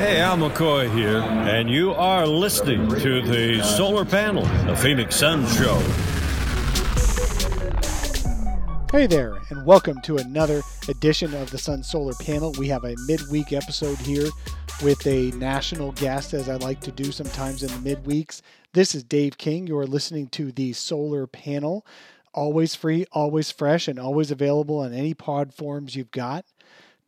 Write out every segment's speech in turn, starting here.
Hey, Al McCoy here, and you are listening to the Solar Panel, the Phoenix Sun Show. Hey there, and welcome to another edition of the Sun Solar Panel. We have a midweek episode here with a national guest, as I like to do sometimes in the midweeks. This is Dave King. You are listening to the Solar Panel. Always free, always fresh, and always available on any pod forms you've got.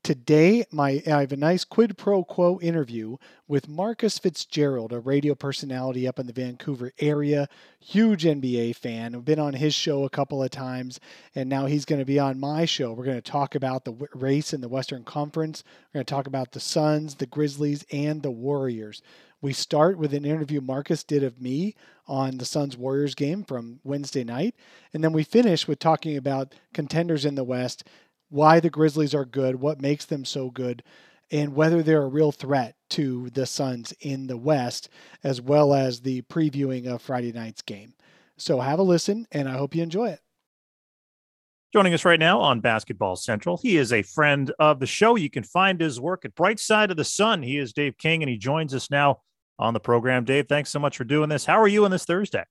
Today, my I have a nice quid pro quo interview with Marcus Fitzgerald, a radio personality up in the Vancouver area, huge NBA fan. I've been on his show a couple of times, and now he's going to be on my show. We're going to talk about the race in the Western Conference. We're going to talk about the Suns, the Grizzlies, and the Warriors. We start with an interview Marcus did of me on the Suns Warriors game from Wednesday night, and then we finish with talking about contenders in the West why the Grizzlies are good, what makes them so good, and whether they're a real threat to the Suns in the West, as well as the previewing of Friday night's game. So have a listen, and I hope you enjoy it. Joining us right now on Basketball Central, he is a friend of the show. You can find his work at Bright Side of the Sun. He is Dave King, and he joins us now on the program. Dave, thanks so much for doing this. How are you on this Thursday?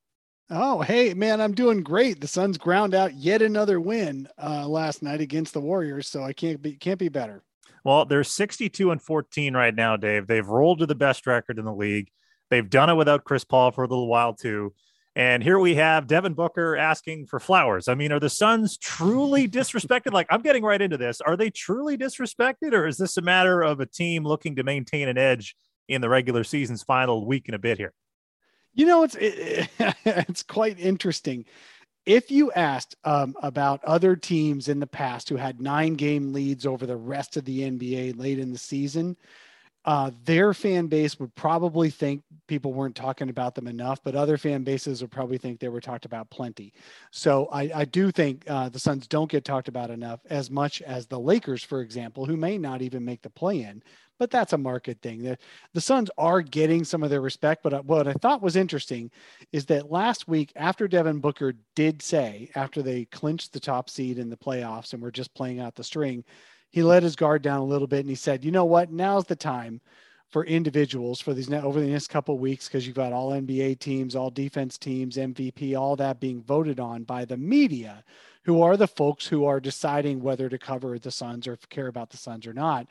Oh, hey, man, I'm doing great. The Suns ground out yet another win uh, last night against the Warriors, so I can't be can't be better. Well, they're 62 and 14 right now, Dave. They've rolled to the best record in the league. They've done it without Chris Paul for a little while too. And here we have Devin Booker asking for flowers. I mean, are the Suns truly disrespected? like, I'm getting right into this. Are they truly disrespected, or is this a matter of a team looking to maintain an edge in the regular season's final week and a bit here? You know, it's it, it's quite interesting. If you asked um, about other teams in the past who had nine game leads over the rest of the NBA late in the season, uh, their fan base would probably think people weren't talking about them enough, but other fan bases would probably think they were talked about plenty. So I, I do think uh, the Suns don't get talked about enough as much as the Lakers, for example, who may not even make the play in, but that's a market thing. The, the Suns are getting some of their respect, but uh, what I thought was interesting is that last week, after Devin Booker did say, after they clinched the top seed in the playoffs and were just playing out the string, he let his guard down a little bit and he said, you know what, now's the time for individuals for these over the next couple weeks because you've got all NBA teams, all defense teams, MVP, all that being voted on by the media, who are the folks who are deciding whether to cover the Suns or care about the Suns or not.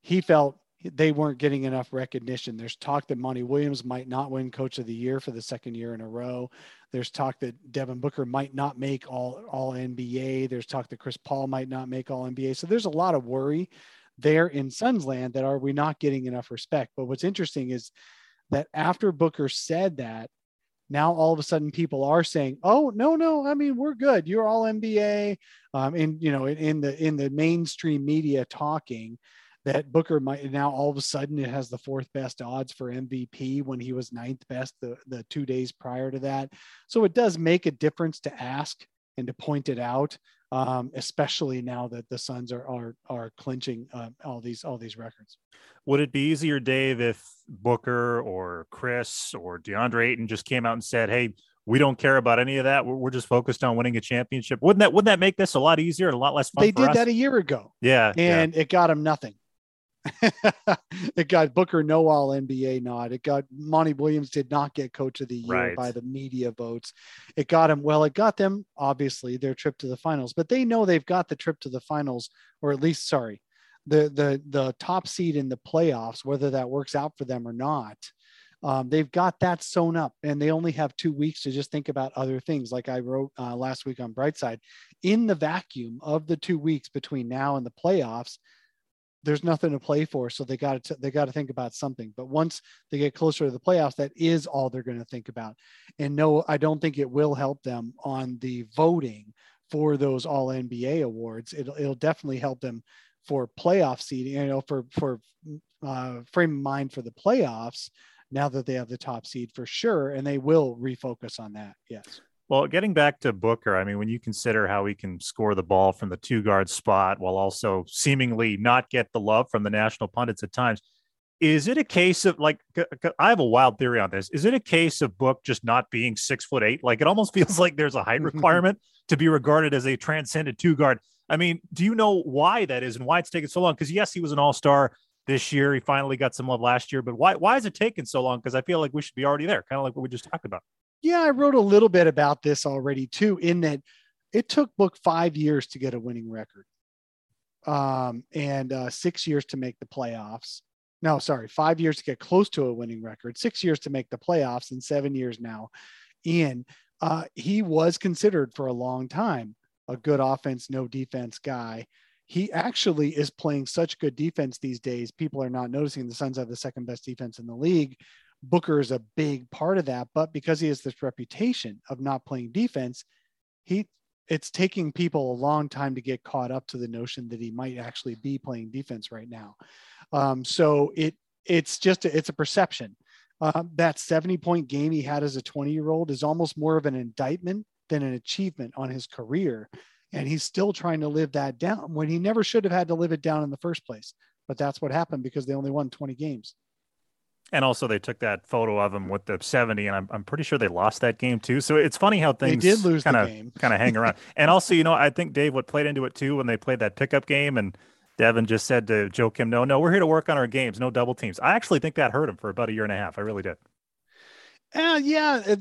He felt they weren't getting enough recognition. There's talk that Monty Williams might not win Coach of the Year for the second year in a row. There's talk that Devin Booker might not make all all NBA. There's talk that Chris Paul might not make all NBA. So there's a lot of worry there in Suns land that are we not getting enough respect. But what's interesting is that after Booker said that, now all of a sudden people are saying, "Oh no, no, I mean we're good. You're all NBA." Um, and you know, in, in the in the mainstream media talking that Booker might now all of a sudden it has the fourth best odds for MVP when he was ninth best the, the two days prior to that. So it does make a difference to ask and to point it out, um, especially now that the Suns are are are clinching uh, all these all these records. Would it be easier, Dave, if Booker or Chris or DeAndre Ayton just came out and said, "Hey"? we don't care about any of that. We're, we're, just focused on winning a championship. Wouldn't that wouldn't that make this a lot easier and a lot less fun? They did us? that a year ago. Yeah, and yeah. it got them nothing. it got Booker no all NBA nod. It got Monty Williams did not get coach of the year right. by the media votes. It got him well, it got them obviously their trip to the finals, but they know they've got the trip to the finals, or at least sorry, the the the top seed in the playoffs, whether that works out for them or not. Um, they've got that sewn up and they only have two weeks to just think about other things like i wrote uh, last week on brightside in the vacuum of the two weeks between now and the playoffs there's nothing to play for so they got to they got to think about something. But once they get closer to the playoffs that is all they're going to think about. And no i don't think it will help them on the voting for those all nba awards. It'll, it'll definitely help them for playoff seeding you know for for uh, frame of mind for the playoffs now that they have the top seed for sure and they will refocus on that yes well, getting back to Booker, I mean, when you consider how he can score the ball from the two guard spot while also seemingly not get the love from the national pundits at times, is it a case of like I have a wild theory on this? Is it a case of Book just not being six foot eight? Like it almost feels like there's a height requirement to be regarded as a transcendent two guard. I mean, do you know why that is and why it's taken so long? Because yes, he was an all star this year. He finally got some love last year, but why why is it taking so long? Because I feel like we should be already there, kind of like what we just talked about. Yeah, I wrote a little bit about this already too, in that it took Book five years to get a winning record, um, and uh, six years to make the playoffs. No, sorry, five years to get close to a winning record, six years to make the playoffs, and seven years now. And uh, he was considered for a long time a good offense, no defense guy he actually is playing such good defense these days. People are not noticing the Suns have the second best defense in the league. Booker is a big part of that, but because he has this reputation of not playing defense, he it's taking people a long time to get caught up to the notion that he might actually be playing defense right now. Um, so it it's just a, it's a perception. Uh, that 70 point game he had as a 20 year old is almost more of an indictment than an achievement on his career and he's still trying to live that down when he never should have had to live it down in the first place. But that's what happened because they only won 20 games. And also, they took that photo of him with the 70, and I'm, I'm pretty sure they lost that game too. So it's funny how things they did lose kind of kind of hang around. and also, you know, I think Dave what played into it too when they played that pickup game, and Devin just said to Joe Kim, "No, no, we're here to work on our games, no double teams." I actually think that hurt him for about a year and a half. I really did. Uh, yeah,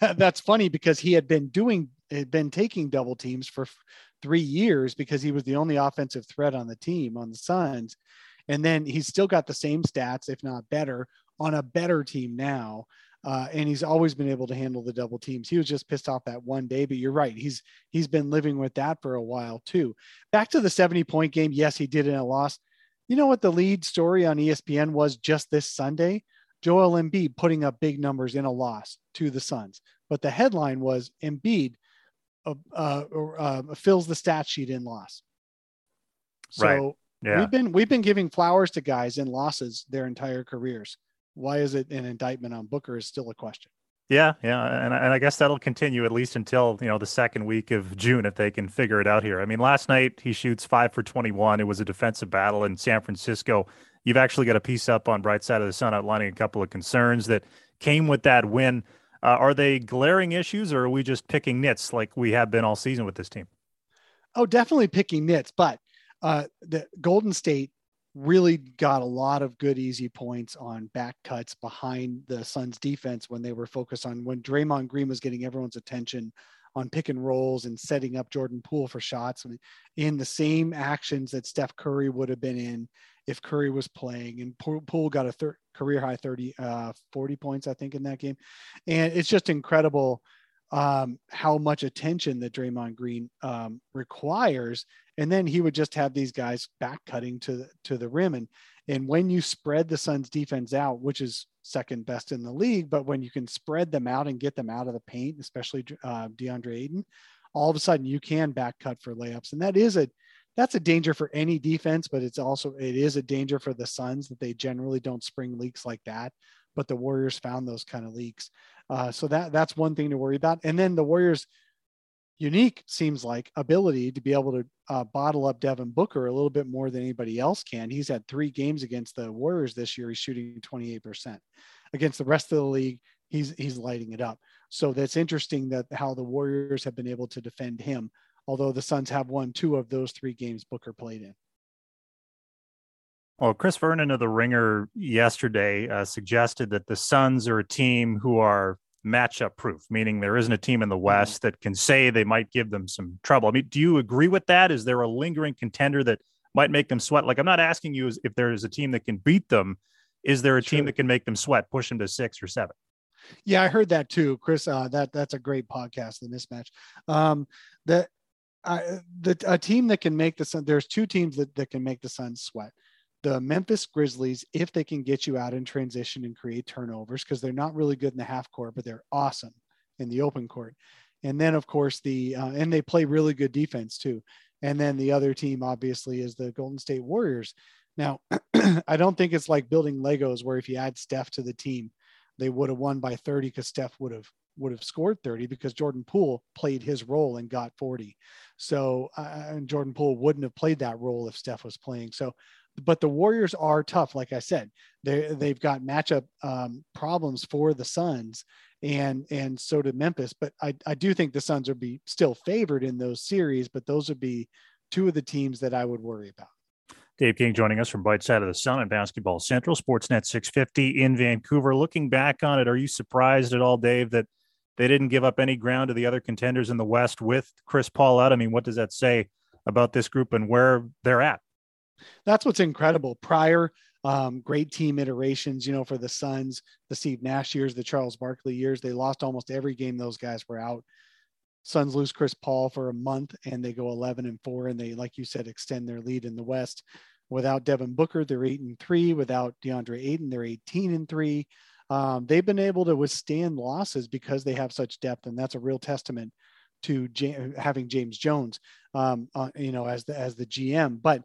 that's funny because he had been doing had been taking double teams for three years because he was the only offensive threat on the team on the Suns. And then he's still got the same stats, if not better, on a better team now. Uh, and he's always been able to handle the double teams. He was just pissed off that one day, but you're right. He's he's been living with that for a while too. Back to the 70 point game. Yes, he did in a loss. You know what the lead story on ESPN was just this Sunday? Joel Embiid putting up big numbers in a loss to the Suns. But the headline was Embiid uh, uh, fills the stat sheet in loss. So right. yeah. we've been we've been giving flowers to guys in losses their entire careers. Why is it an indictment on Booker is still a question. Yeah, yeah, and, and I guess that'll continue at least until you know the second week of June if they can figure it out here. I mean, last night he shoots five for twenty-one. It was a defensive battle in San Francisco. You've actually got a piece up on Bright Side of the Sun outlining a couple of concerns that came with that win. Uh, are they glaring issues, or are we just picking nits like we have been all season with this team? Oh, definitely picking nits. But uh, the Golden State really got a lot of good easy points on back cuts behind the Suns defense when they were focused on when Draymond Green was getting everyone's attention on pick and rolls and setting up Jordan Poole for shots in the same actions that Steph Curry would have been in if Curry was playing. And Poole got a thir- career high 30, uh, 40 points, I think, in that game. And it's just incredible um, how much attention that Draymond Green um, requires. And then he would just have these guys back cutting to to the rim. And, and when you spread the Suns defense out, which is second best in the league, but when you can spread them out and get them out of the paint, especially uh, DeAndre Ayton, all of a sudden you can back cut for layups. And that is a, that's a danger for any defense, but it's also it is a danger for the Suns that they generally don't spring leaks like that. But the Warriors found those kind of leaks, uh, so that that's one thing to worry about. And then the Warriors' unique seems like ability to be able to uh, bottle up Devin Booker a little bit more than anybody else can. He's had three games against the Warriors this year. He's shooting 28%. Against the rest of the league, he's he's lighting it up. So that's interesting that how the Warriors have been able to defend him although the Suns have won two of those three games Booker played in. Well, Chris Vernon of the Ringer yesterday uh, suggested that the Suns are a team who are matchup proof, meaning there isn't a team in the mm-hmm. West that can say they might give them some trouble. I mean, do you agree with that? Is there a lingering contender that might make them sweat? Like, I'm not asking you if there is a team that can beat them. Is there a team that can make them sweat, push them to six or seven? Yeah, I heard that too, Chris. Uh, that that's a great podcast, the mismatch. Um, the I, the, a team that can make the Sun, there's two teams that, that can make the Suns sweat. The Memphis Grizzlies, if they can get you out in transition and create turnovers, because they're not really good in the half court, but they're awesome in the open court. And then, of course, the uh, and they play really good defense too. And then the other team, obviously, is the Golden State Warriors. Now, I don't think it's like building Legos where if you add Steph to the team, they would have won by 30 because Steph would have would have scored 30 because Jordan Poole played his role and got 40. So, uh, and Jordan Poole wouldn't have played that role if Steph was playing. So, but the Warriors are tough. Like I said, they they've got matchup um, problems for the Suns, and and so did Memphis. But I I do think the Suns would be still favored in those series. But those would be two of the teams that I would worry about. Dave King joining us from Bright Side of the Sun and Basketball Central, Sportsnet 650 in Vancouver. Looking back on it, are you surprised at all, Dave, that they didn't give up any ground to the other contenders in the West with Chris Paul out? I mean, what does that say about this group and where they're at? That's what's incredible. Prior um, great team iterations, you know, for the Suns, the Steve Nash years, the Charles Barkley years, they lost almost every game those guys were out. Suns lose Chris Paul for a month and they go 11 and four, and they, like you said, extend their lead in the West. Without Devin Booker, they're eight and three. Without DeAndre Ayton, they're 18 and three. Um, they've been able to withstand losses because they have such depth, and that's a real testament to J- having James Jones, um, uh, you know, as the as the GM. But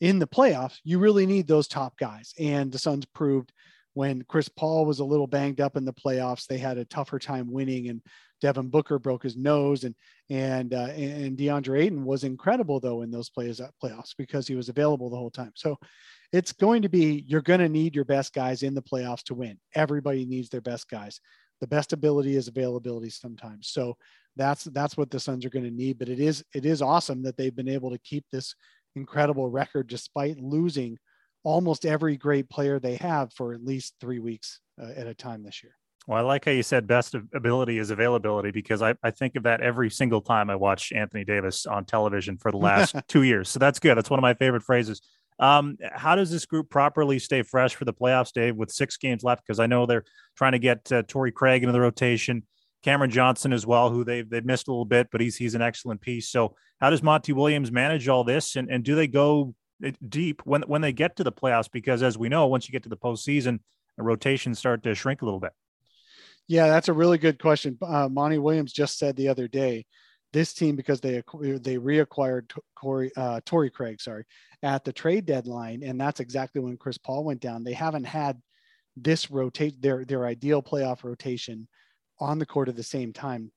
in the playoffs, you really need those top guys, and the Suns proved when Chris Paul was a little banged up in the playoffs, they had a tougher time winning, and Devin Booker broke his nose, and and uh, and DeAndre Ayton was incredible though in those plays uh, playoffs because he was available the whole time. So it's going to be you're going to need your best guys in the playoffs to win. Everybody needs their best guys. The best ability is availability sometimes. So that's that's what the Suns are going to need. But it is it is awesome that they've been able to keep this incredible record despite losing almost every great player they have for at least three weeks uh, at a time this year. Well, I like how you said best ability is availability because I, I think of that every single time I watch Anthony Davis on television for the last two years. So that's good. That's one of my favorite phrases. Um, how does this group properly stay fresh for the playoffs, Dave, with six games left? Because I know they're trying to get uh, Torrey Craig into the rotation, Cameron Johnson as well, who they've they've missed a little bit, but he's he's an excellent piece. So how does Monty Williams manage all this, and and do they go deep when when they get to the playoffs? Because as we know once you get to the postseason the rotations start to shrink a little bit. Yeah that's a really good question. Uh, monty williams just said the other day this team because they they reacquired Corey, uh, Torrey Craig sorry at the trade deadline and that's exactly when Chris Paul went down. They haven't had this rotate their their ideal playoff rotation on the court at the same time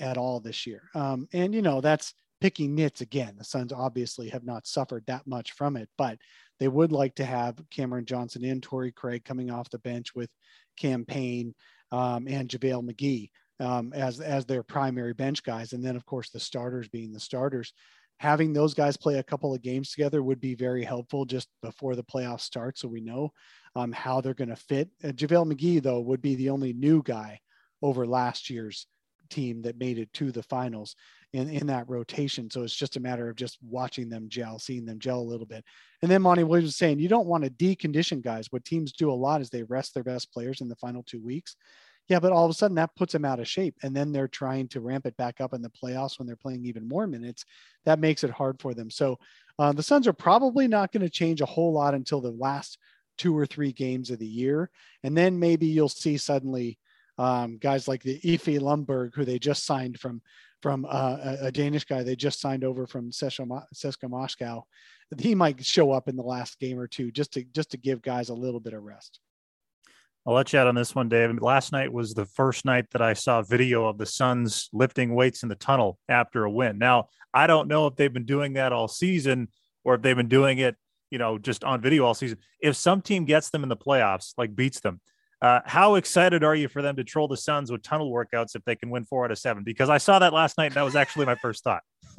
at all this year um, and you know that's picking nits again. The Suns obviously have not suffered that much from it, but they would like to have Cameron Johnson and Torrey Craig coming off the bench with Cam Payne um, and JaVale McGee um, as, as their primary bench guys. And then, of course, the starters being the starters. Having those guys play a couple of games together would be very helpful just before the playoffs start so we know um, how they're going to fit. Uh, JaVale McGee, though, would be the only new guy over last year's team that made it to the finals in, in that rotation. So it's just a matter of just watching them gel, seeing them gel a little bit. And then Monty Williams was saying, you don't want to decondition guys. What teams do a lot is they rest their best players in the final two weeks. Yeah, but all of a sudden that puts them out of shape. And then they're trying to ramp it back up in the playoffs when they're playing even more minutes. That makes it hard for them. So uh, the Suns are probably not going to change a whole lot until the last two or three games of the year. And then maybe you'll see suddenly um, guys like the Efe Lundberg, who they just signed from from uh, a, Danish guy they just signed over from CSKA Moscow. He might show up in the last game or two just to just to give guys a little bit of rest. I'll let you out on this one, Dave. Last night was the first night that I saw video of the Suns lifting weights in the tunnel after a win. Now, I don't know if they've been doing that all season or if they've been doing it, you know, just on video all season. If some team gets them in the playoffs, like beats them, uh, how excited are you for them to troll the Suns with tunnel workouts if they can win four out of seven? Because I saw that last night, and that was actually my first thought.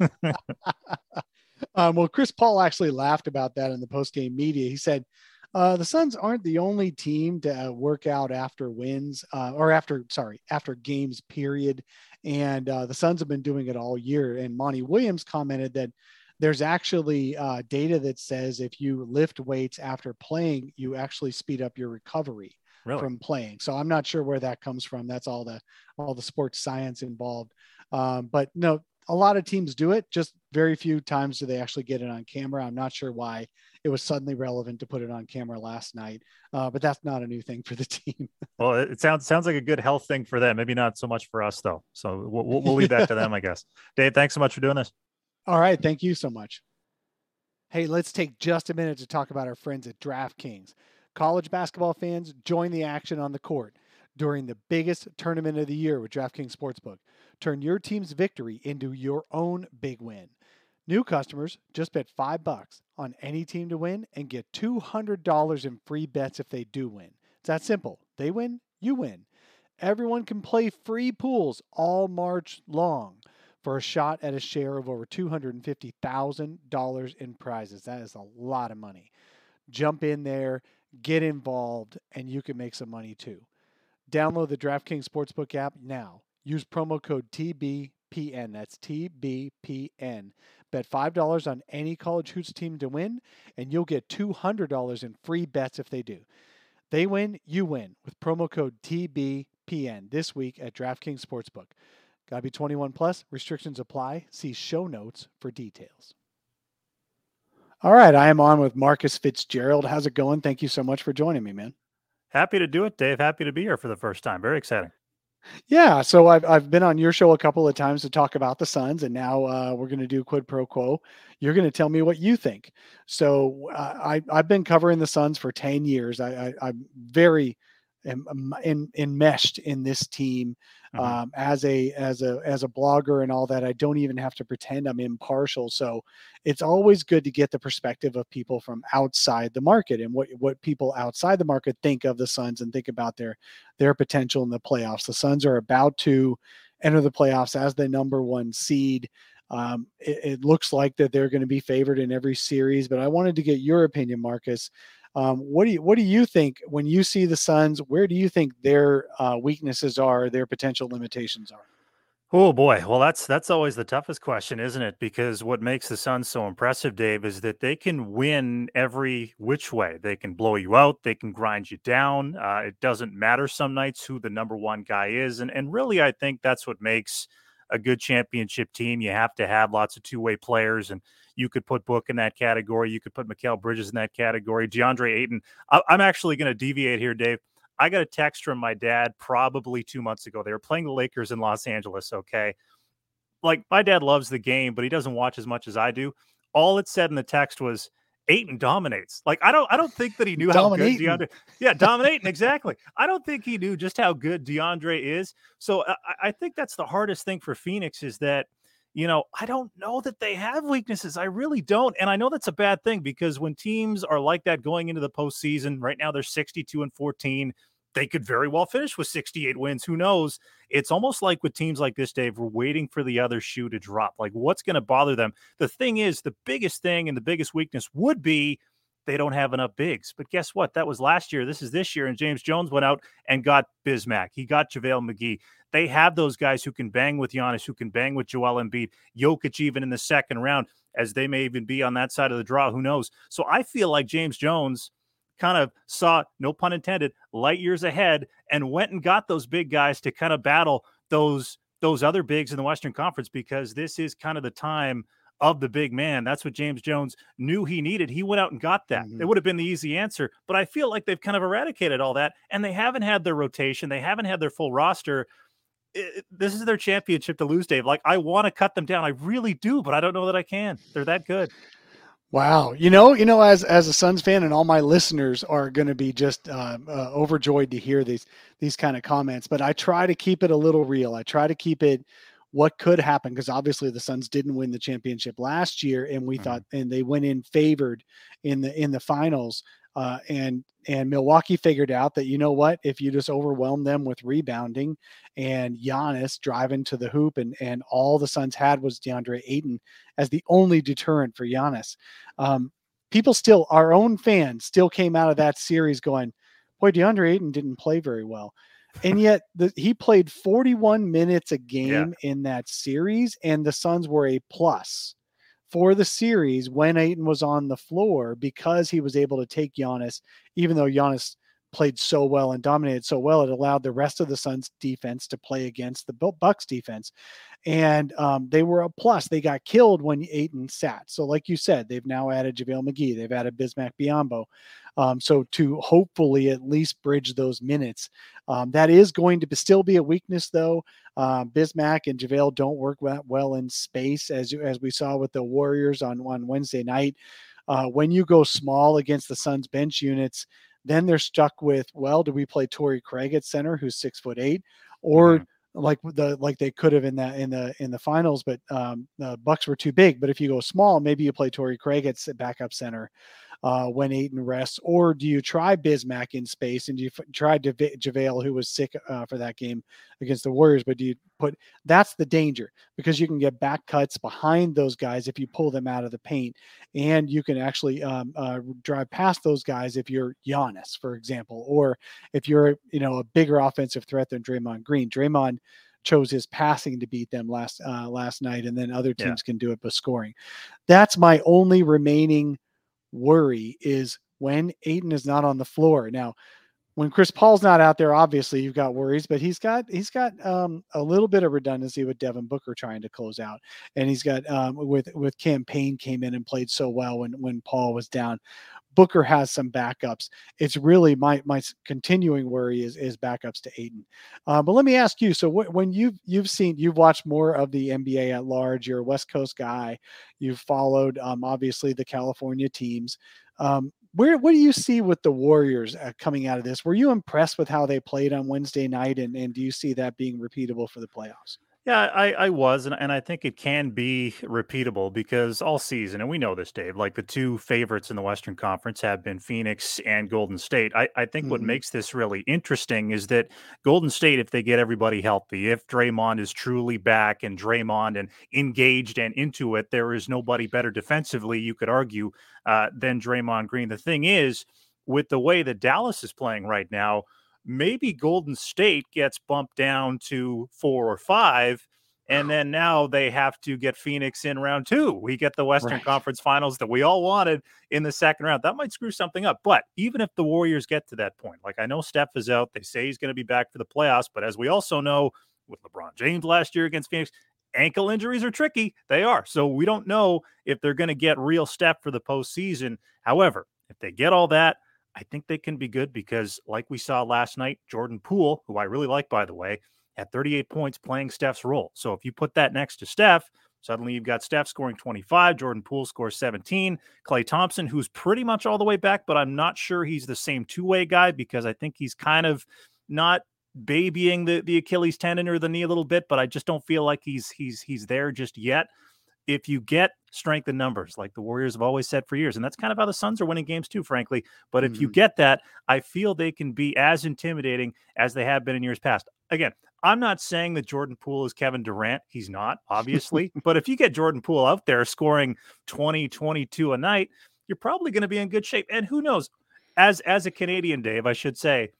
um, well, Chris Paul actually laughed about that in the post-game media. He said, uh, "The Suns aren't the only team to uh, work out after wins, uh, or after sorry, after games. Period. And uh, the Suns have been doing it all year." And Monty Williams commented that there's actually uh, data that says if you lift weights after playing, you actually speed up your recovery really? from playing. So I'm not sure where that comes from. That's all the all the sports science involved. Um, but no, a lot of teams do it. Just very few times do they actually get it on camera. I'm not sure why it was suddenly relevant to put it on camera last night, uh, but that's not a new thing for the team. well, it sounds sounds like a good health thing for them. Maybe not so much for us though. So we'll, we'll leave that to them, I guess. Dave, thanks so much for doing this. All right, thank you so much. Hey, let's take just a minute to talk about our friends at DraftKings. College basketball fans, join the action on the court during the biggest tournament of the year with DraftKings Sportsbook. Turn your team's victory into your own big win. New customers just bet 5 bucks on any team to win and get $200 in free bets if they do win. It's that simple. They win, you win. Everyone can play free pools all March long. for a shot at a share of over $250,000 in prizes. That is a lot of money. Jump in there, get involved, and you can make some money too. Download the DraftKings Sportsbook app now. Use promo code TBPN. That's TBPN. Bet $5 on any college hoops team to win, and you'll get $200 in free bets if they do. They win, you win with promo code TBPN this week at DraftKings Sportsbook. Gotta be 21 plus. Restrictions apply. See show notes for details. All right, I am on with Marcus Fitzgerald. How's it going? Thank you so much for joining me, man. Happy to do it, Dave. Happy to be here for the first time. Very exciting. Yeah, so I've I've been on your show a couple of times to talk about the Suns, and now uh, we're going to do quid pro quo. You're going to tell me what you think. So uh, I I've been covering the Suns for ten years. I, I I'm very am, in, enmeshed in this team mm-hmm. um, as a as a as a blogger and all that. I don't even have to pretend I'm impartial. So it's always good to get the perspective of people from outside the market and what what people outside the market think of the Suns and think about their their potential in the playoffs. The Suns are about to enter the playoffs as the number one seed. Um, it, it, looks like that they're going to be favored in every series, but I wanted to get your opinion, Marcus. Um, what do you what do you think when you see the Suns? Where do you think their uh, weaknesses are, their potential limitations are? Oh boy, well that's that's always the toughest question, isn't it? Because what makes the Suns so impressive, Dave, is that they can win every which way. They can blow you out, they can grind you down. Uh, it doesn't matter some nights who the number one guy is, and and really, I think that's what makes a good championship team. You have to have lots of two way players and you could put Book in that category. You could put Mikal Bridges in that category. DeAndre Ayton. I- I'm actually going to deviate here, Dave. I got a text from my dad probably two months ago. They were playing the Lakers in Los Angeles. Okay. Like my dad loves the game, but he doesn't watch as much as I do. All it said in the text was, Ayton dominates. Like I don't I don't think that he knew how good DeAndre. Yeah, dominating exactly. I don't think he knew just how good DeAndre is. So I, I think that's the hardest thing for Phoenix is that you know, I don't know that they have weaknesses. I really don't. And I know that's a bad thing because when teams are like that going into the postseason, right now they're 62 and 14. They could very well finish with 68 wins. Who knows? It's almost like with teams like this, Dave, we're waiting for the other shoe to drop. Like, what's going to bother them? The thing is, the biggest thing and the biggest weakness would be they don't have enough bigs. But guess what? That was last year. This is this year. And James Jones went out and got Bismack. He got JaVale McGee. They have those guys who can bang with Giannis, who can bang with Joel Embiid, Jokic even in the second round, as they may even be on that side of the draw. Who knows? So I feel like James Jones kind of saw, no pun intended, light years ahead and went and got those big guys to kind of battle those those other bigs in the Western Conference because this is kind of the time of the big man. That's what James Jones knew he needed. He went out and got that. Mm-hmm. It would have been the easy answer, but I feel like they've kind of eradicated all that and they haven't had their rotation. They haven't had their full roster it, this is their championship to lose, Dave. Like I want to cut them down, I really do, but I don't know that I can. They're that good. Wow, you know, you know, as as a Suns fan, and all my listeners are going to be just uh, uh, overjoyed to hear these these kind of comments. But I try to keep it a little real. I try to keep it what could happen because obviously the Suns didn't win the championship last year, and we mm-hmm. thought, and they went in favored in the in the finals. Uh, and and Milwaukee figured out that you know what, if you just overwhelm them with rebounding and Giannis driving to the hoop, and and all the Suns had was DeAndre Ayton as the only deterrent for Giannis. Um, people still, our own fans, still came out of that series going, "Boy, DeAndre Ayton didn't play very well." and yet the, he played 41 minutes a game yeah. in that series, and the Suns were a plus for the series when Ayton was on the floor because he was able to take Giannis, even though Giannis played so well and dominated so well, it allowed the rest of the Suns defense to play against the Bucks defense. And um, they were a plus. They got killed when Ayton sat. So, like you said, they've now added JaVale McGee, they've added Bismack Biyombo. Um, so to hopefully at least bridge those minutes, um, that is going to still be a weakness though. Um, Bismack and JaVale don't work that well in space as as we saw with the Warriors on on Wednesday night. Uh, when you go small against the Suns bench units, then they're stuck with well, do we play Torrey Craig at center, who's six foot eight, or mm-hmm like the like they could have in that in the in the finals, but um, the Bucks were too big. But if you go small, maybe you play Torrey Craig at backup center. Uh, when Ayton rests, or do you try Bismack in space and do you f- try JaVale, who was sick uh, for that game against the Warriors, but do you put that's the danger because you can get back cuts behind those guys if you pull them out of the paint, and you can actually um, uh, drive past those guys if you're Giannis, for example, or if you're you know a bigger offensive threat than Draymond Green. Draymond chose his passing to beat them last uh, last night, and then other teams yeah. can do it by scoring. That's my only remaining worry is when Ayton is not on the floor. Now, when Chris Paul's not out there, obviously you've got worries, but he's got he's got um, a little bit of redundancy with Devin Booker trying to close out, and he's got um, with with Cam Payne came in and played so well when when Paul was down. Booker has some backups. It's really my my continuing worry is is backups to Ayton. Uh, but let me ask you: so when you've you've seen you've watched more of the NBA at large, you're a West Coast guy. You've followed um, obviously the California teams. Um, where what do you see with the Warriors uh, coming out of this? Were you impressed with how they played on Wednesday night, and and do you see that being repeatable for the playoffs? Yeah, I, I was, and, and I think it can be repeatable because all season, and we know this, Dave, like the two favorites in the Western Conference have been Phoenix and Golden State. I, I think mm-hmm. what makes this really interesting is that Golden State, if they get everybody healthy, if Draymond is truly back and Draymond and engaged and into it, there is nobody better defensively, you could argue, uh, than Draymond Green. The thing is, with the way that Dallas is playing right now, maybe Golden State gets bumped down to four or five. And then now they have to get Phoenix in round two. We get the Western right. Conference Finals that we all wanted in the second round. That might screw something up. But even if the Warriors get to that point, like I know Steph is out, they say he's going to be back for the playoffs. But as we also know, with LeBron James last year against Phoenix, ankle injuries are tricky. They are. So we don't know if they're going to get real Steph for the postseason. However, if they get all that, I think they can be good because, like we saw last night, Jordan Poole, who I really like, by the way, had 38 points playing Steph's role. So if you put that next to Steph, suddenly you've got Steph scoring 25, Jordan Poole scores 17, Klay Thompson, who's pretty much all the way back, but I'm not sure he's the same two way guy because I think he's kind of not babying the, the Achilles tendon or the knee a little bit, but I just don't feel like he's he's he's there just yet if you get strength in numbers, like the Warriors have always said for years, and that's kind of how the Suns are winning games too, frankly. But if mm-hmm. you get that, I feel they can be as intimidating as they have been in years past. Again, I'm not saying that Jordan Poole is Kevin Durant. He's not, obviously. but if you get Jordan Poole out there scoring 20, 22 a night, you're probably going to be in good shape. And who knows? As as a Canadian, Dave, I should say,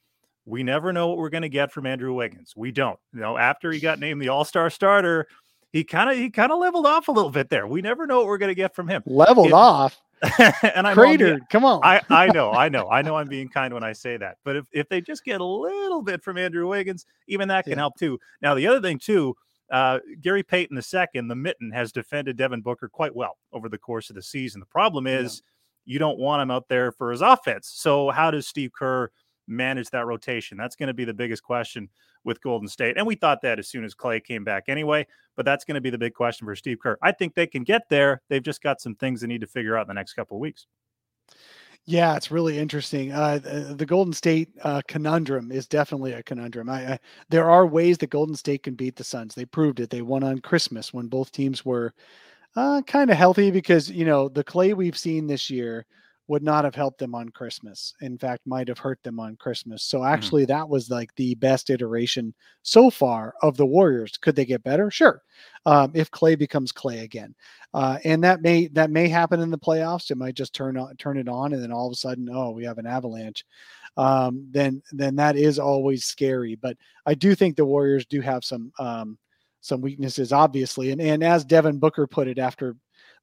we never know what we're going to get from Andrew Wiggins. We don't. You know, after he got named the All-Star starter, he kind of he kind of leveled off a little bit there. We never know what we're going to get from him. Leveled off. and I'm cratered. Come on. I, I know, I know, I know. I'm being kind when I say that. But if if they just get a little bit from Andrew Wiggins, even that can yeah. help too. Now the other thing too. Uh, Gary Payton II, the mitten, has defended Devin Booker quite well over the course of the season. The problem is yeah. you don't want him out there for his offense. So how does Steve Kerr manage that rotation? That's going to be the biggest question with Golden State. And we thought that as soon as Klay came back anyway, but that's going to be the big question for Steve Kerr. I think they can get there. They've just got some things they need to figure out in the next couple of weeks. Yeah, it's really interesting. Uh, the, Golden State uh, conundrum is definitely a conundrum. I, I, there are ways that Golden State can beat the Suns. They proved it. They won on Christmas when both teams were uh, kind of healthy because you know the Klay we've seen this year would not have helped them on Christmas. In fact, might have hurt them on Christmas. So mm-hmm. actually, mm-hmm. that was like the best iteration so far of the Warriors. Could they get better? Sure. Um, if Klay becomes Klay again, uh, and that may that may happen in the playoffs. It might just turn on turn it on, and then all of a sudden, oh, we have an avalanche. Um, then then that is always scary. But I do think the Warriors do have some um, some weaknesses, obviously. And and as Devin Booker put it after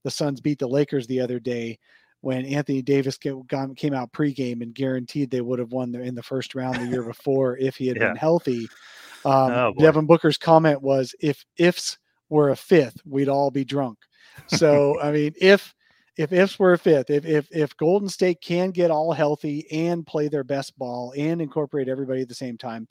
the Suns beat the Lakers the other day when Anthony Davis came out pregame and guaranteed they would have won in the first round the year before if he had yeah. been healthy. Um, oh, Devin Booker's comment was, "If ifs were a fifth, we'd all be drunk." So I mean, if if ifs were a fifth, if if if Golden State can get all healthy and play their best ball and incorporate everybody at the same time,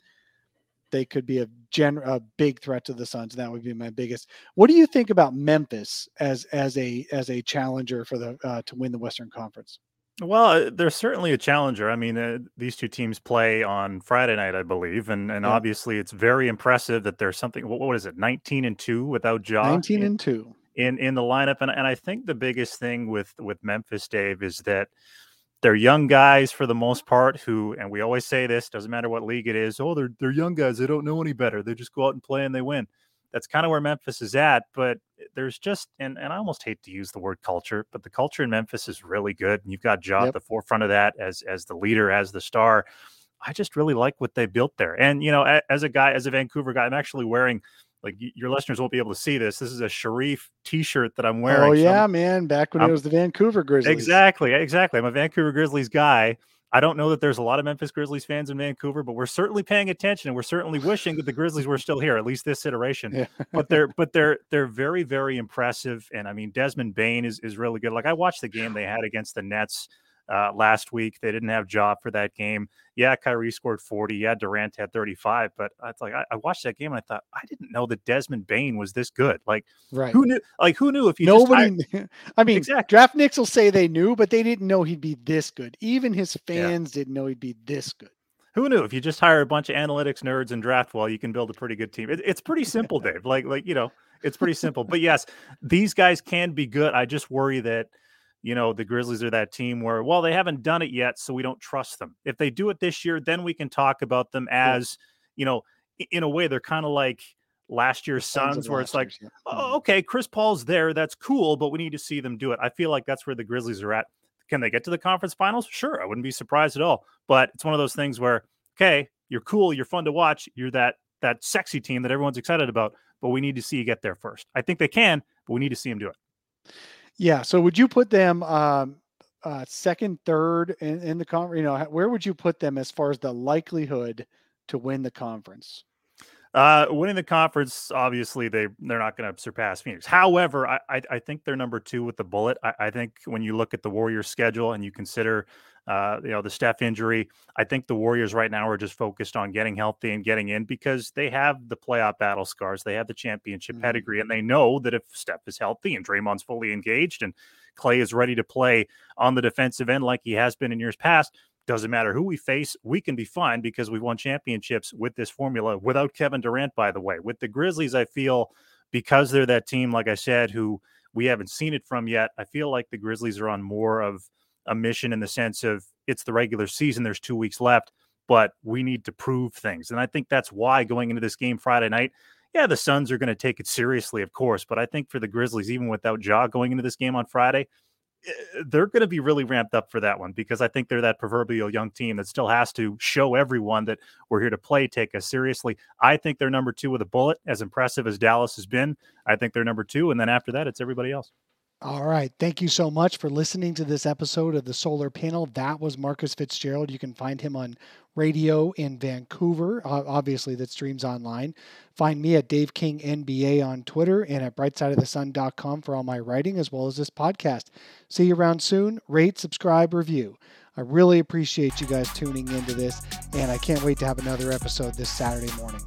they could be a gen a big threat to the Suns. And that would be my biggest. What do you think about Memphis as as a as a challenger for the uh, to win the Western Conference? Well, uh, they're certainly a challenger. I mean, uh, these two teams play on Friday night, I believe, and and yeah. obviously it's very impressive that there's something. What, what is it? Nineteen and two without Ja. Nineteen and two in in the lineup, and and I think the biggest thing with with Memphis, Dave, is that they're young guys for the most part who, and we always say this, doesn't matter what league it is. Oh, they're they're young guys. They don't know any better. They just go out and play and they win. That's kind of where Memphis is at. But there's just, and, and I almost hate to use the word culture, but the culture in Memphis is really good. And you've got Ja yep. at the forefront of that as as the leader, as the star. I just really like what they built there. And you know, as a guy, as a Vancouver guy, I'm actually wearing like your listeners won't be able to see this. This is a Shareef T-shirt that I'm wearing. Oh yeah, so man! Back when I'm, it was the Vancouver Grizzlies. Exactly, exactly. I'm a Vancouver Grizzlies guy. I don't know that there's a lot of Memphis Grizzlies fans in Vancouver, but we're certainly paying attention and we're certainly wishing that the Grizzlies were still here, at least this iteration. Yeah. but they're but they're they're very very impressive, and I mean Desmond Bane is is really good. Like I watched the game they had against the Nets uh, last week. They didn't have Job for that game. Yeah, Kyrie scored 40. Yeah, Durant had 35. But I like I, I, watched that game and I thought I didn't know that Desmond Bane was this good. Like, right? Who knew? Like, who knew if you nobody? Hired... I mean, exactly. Draft Nicks will say they knew, but they didn't know he'd be this good. Even his fans yeah. didn't know he'd be this good. Who knew? If you just hire a bunch of analytics nerds and draft well, you can build a pretty good team. It, it's pretty simple, Dave. Like, like you know, it's pretty simple. But yes, these guys can be good. I just worry that you know, the Grizzlies are that team where, well, they haven't done it yet, so we don't trust them. If they do it this year, then we can talk about them as, you know, in a way, they're kind of like last year's Suns, where it's like, yeah. oh, mm-hmm. okay, Chris Paul's there. That's cool, but we need to see them do it. I feel like that's where the Grizzlies are at. Can they get to the conference finals? Sure. I wouldn't be surprised at all. But it's one of those things where, okay, you're cool, you're fun to watch, you're that that sexy team that everyone's excited about, but we need to see you get there first. I think they can, but we need to see them do it. Yeah. So would you put them um, uh, second, third in, in the conference? You know, where would you put them as far as the likelihood to win the conference? Uh, winning the conference, obviously they they're not going to surpass Phoenix. However, I, I, I think they're number two with the bullet. I, I think when you look at the Warriors' schedule and you consider uh, you know, the Steph injury. I think the Warriors right now are just focused on getting healthy and getting in because they have the playoff battle scars. They have the championship mm-hmm. pedigree, and they know that if Steph is healthy and Draymond's fully engaged and Klay is ready to play on the defensive end like he has been in years past, doesn't matter who we face, we can be fine because we've won championships with this formula without Kevin Durant, by the way. With the Grizzlies, I feel because they're that team, like I said, who we haven't seen it from yet, I feel like the Grizzlies are on more of a mission in the sense of it's the regular season, there's two weeks left, but we need to prove things. And I think that's why going into this game Friday night, yeah, the Suns are going to take it seriously, of course. But I think for the Grizzlies, even without Ja going into this game on Friday, eh, they're going to be really ramped up for that one because I think they're that proverbial young team that still has to show everyone that we're here to play, take us seriously. I think they're number two with a bullet, as impressive as Dallas has been. I think they're number two. And then after that, it's everybody else. All right. Thank you so much for listening to this episode of the Solar Panel. That was Marcus Fitzgerald. You can find him on radio in Vancouver, obviously, that streams online. Find me at Dave King NBA on Twitter and at brightsideofthesun.com for all my writing as well as this podcast. See you around soon. Rate, subscribe, review. I really appreciate you guys tuning into this, and I can't wait to have another episode this Saturday morning.